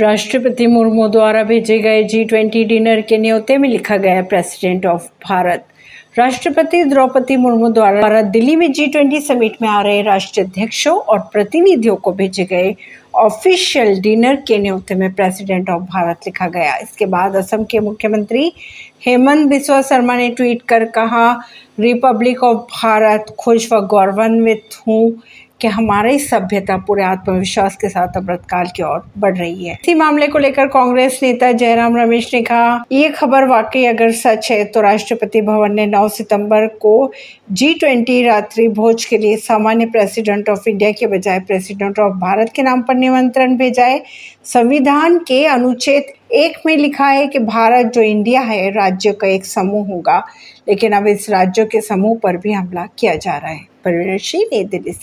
राष्ट्रपति मुर्मू द्वारा भेजे गए जी ट्वेंटी डिनर के न्योते में लिखा गया प्रेसिडेंट ऑफ़ भारत राष्ट्रपति द्रौपदी मुर्मू द्वारा दिल्ली में जी ट्वेंटी समिट में आ रहे राष्ट्रीय अध्यक्षों और प्रतिनिधियों को भेजे गए ऑफिशियल डिनर के न्योते में प्रेसिडेंट ऑफ़ भारत लिखा गया। इसके बाद असम के मुख्यमंत्री हेमंत बिस्वा शर्मा ने ट्वीट कर कहा रिपब्लिक ऑफ़ भारत खुश व गौरवान्वित हूँ। कि हमारी सभ्यता, पूरे आत्मविश्वास के साथ अमृतकाल की ओर बढ़ रही है। इसी मामले को लेकर कांग्रेस नेता जयराम रमेश ने कहा, ये खबर वाकई अगर सच है तो राष्ट्रपति भवन ने 9 सितंबर को जी ट्वेंटी रात्रि भोज के लिए सामान्य प्रेसिडेंट ऑफ़ इंडिया के बजाय प्रेसिडेंट ऑफ़ भारत के नाम पर निमंत्रण भेजा है। संविधान के अनुच्छेद एक में लिखा है कि भारत जो इंडिया है, राज्य का एक समूह होगा। लेकिन अब इस राज्यों के समूह पर भी हमला किया जा रहा है। परिवेशी नई दिल्ली